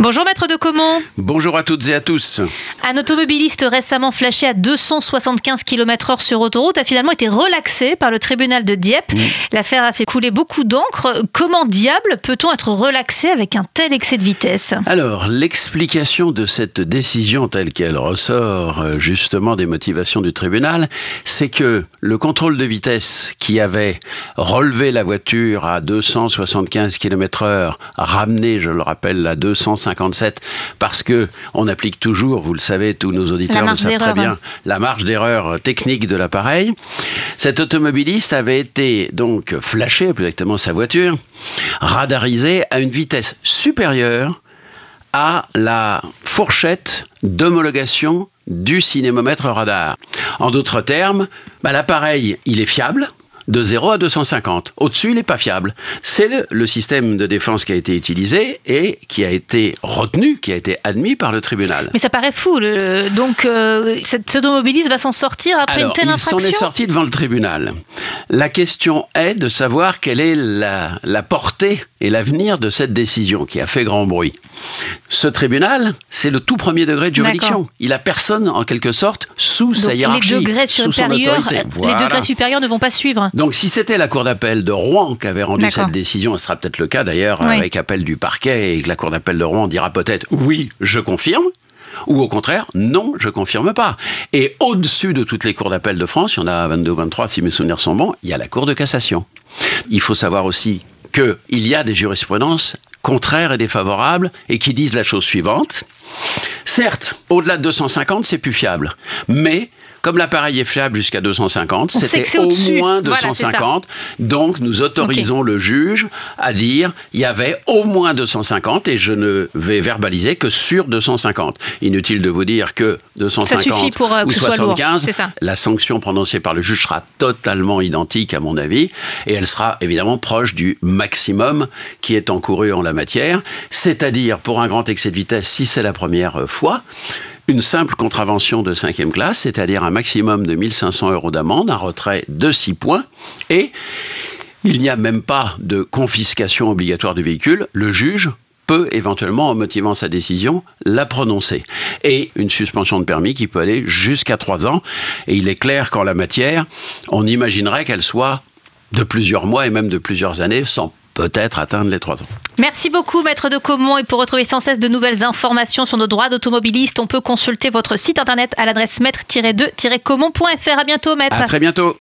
Bonjour maître de Comont. Bonjour à toutes et à tous. Un automobiliste récemment flashé à 275 km/h sur autoroute a finalement été relaxé par le tribunal de Dieppe. L'affaire a fait couler beaucoup d'encre. Comment diable peut-on être relaxé avec un tel excès de vitesse? Alors, l'explication de cette décision telle qu'elle ressort euh, justement des motivations du tribunal, c'est que le contrôle de vitesse qui avait relevé la voiture à 275 km/h, ramené, je le rappelle, à 250 57 parce que on applique toujours, vous le savez, tous nos auditeurs le savent très bien, la marge d'erreur technique de l'appareil. Cet automobiliste avait été donc flashé, plus exactement sa voiture, radarisé à une vitesse supérieure à la fourchette d'homologation du cinémomètre radar. En d'autres termes, bah, l'appareil, il est fiable, de 0 à 250. Au-dessus, il n'est pas fiable. C'est le, système de défense qui a été utilisé et qui a été retenu, qui a été admis par le tribunal. Mais ça paraît fou. donc, euh, cet automobiliste va s'en sortir après une telle infraction Il s'en est sorti devant le tribunal. La question est de savoir quelle est la, la portée et l'avenir de cette décision qui a fait grand bruit. Ce tribunal, c'est le tout premier degré de juridiction. Il a personne, en quelque sorte, sous sa hiérarchie, les degrés supérieurs, Les degrés supérieurs ne vont pas suivre. Donc, si c'était la Cour d'appel de Rouen qui avait rendu cette décision, ce sera peut-être le cas d'ailleurs avec appel du parquet et que la Cour d'appel de Rouen dira peut-être oui, je confirme. Ou au contraire, non, je confirme pas. Et au-dessus de toutes les cours d'appel de France, il y en a 22 23 si mes souvenirs sont bons, il y a la Cour de cassation. Il faut savoir aussi qu'il y a des jurisprudences contraires et défavorables et qui disent la chose suivante. Certes, au-delà de 250, c'est plus fiable. Mais comme l'appareil est fiable jusqu'à 250, c'était au moins 250. donc nous autorisons le juge à dire il y avait au moins 250 et je ne vais verbaliser que sur 250. Inutile de vous dire que 250 pour, euh, ou 75, la sanction prononcée par le juge sera totalement identique à mon avis et elle sera évidemment proche du maximum qui est encouru en la matière, c'est-à-dire pour un grand excès de vitesse si c'est la première fois une simple contravention de cinquième classe, c'est-à-dire un maximum de 1500 euros d'amende, un retrait de 6 points, et il n'y a même pas de confiscation obligatoire du véhicule. Le juge peut éventuellement, en motivant sa décision, la prononcer. Et une suspension de permis qui peut aller jusqu'à 3 ans. Et il est clair qu'en la matière, on imaginerait qu'elle soit de plusieurs mois et même de plusieurs années sans peut-être atteindre les 3 ans. Merci beaucoup, Maître de Comont. Et pour retrouver sans cesse de nouvelles informations sur nos droits d'automobiliste, on peut consulter votre site internet à l'adresse maître-2-comont.fr. À bientôt, Maître. À très bientôt.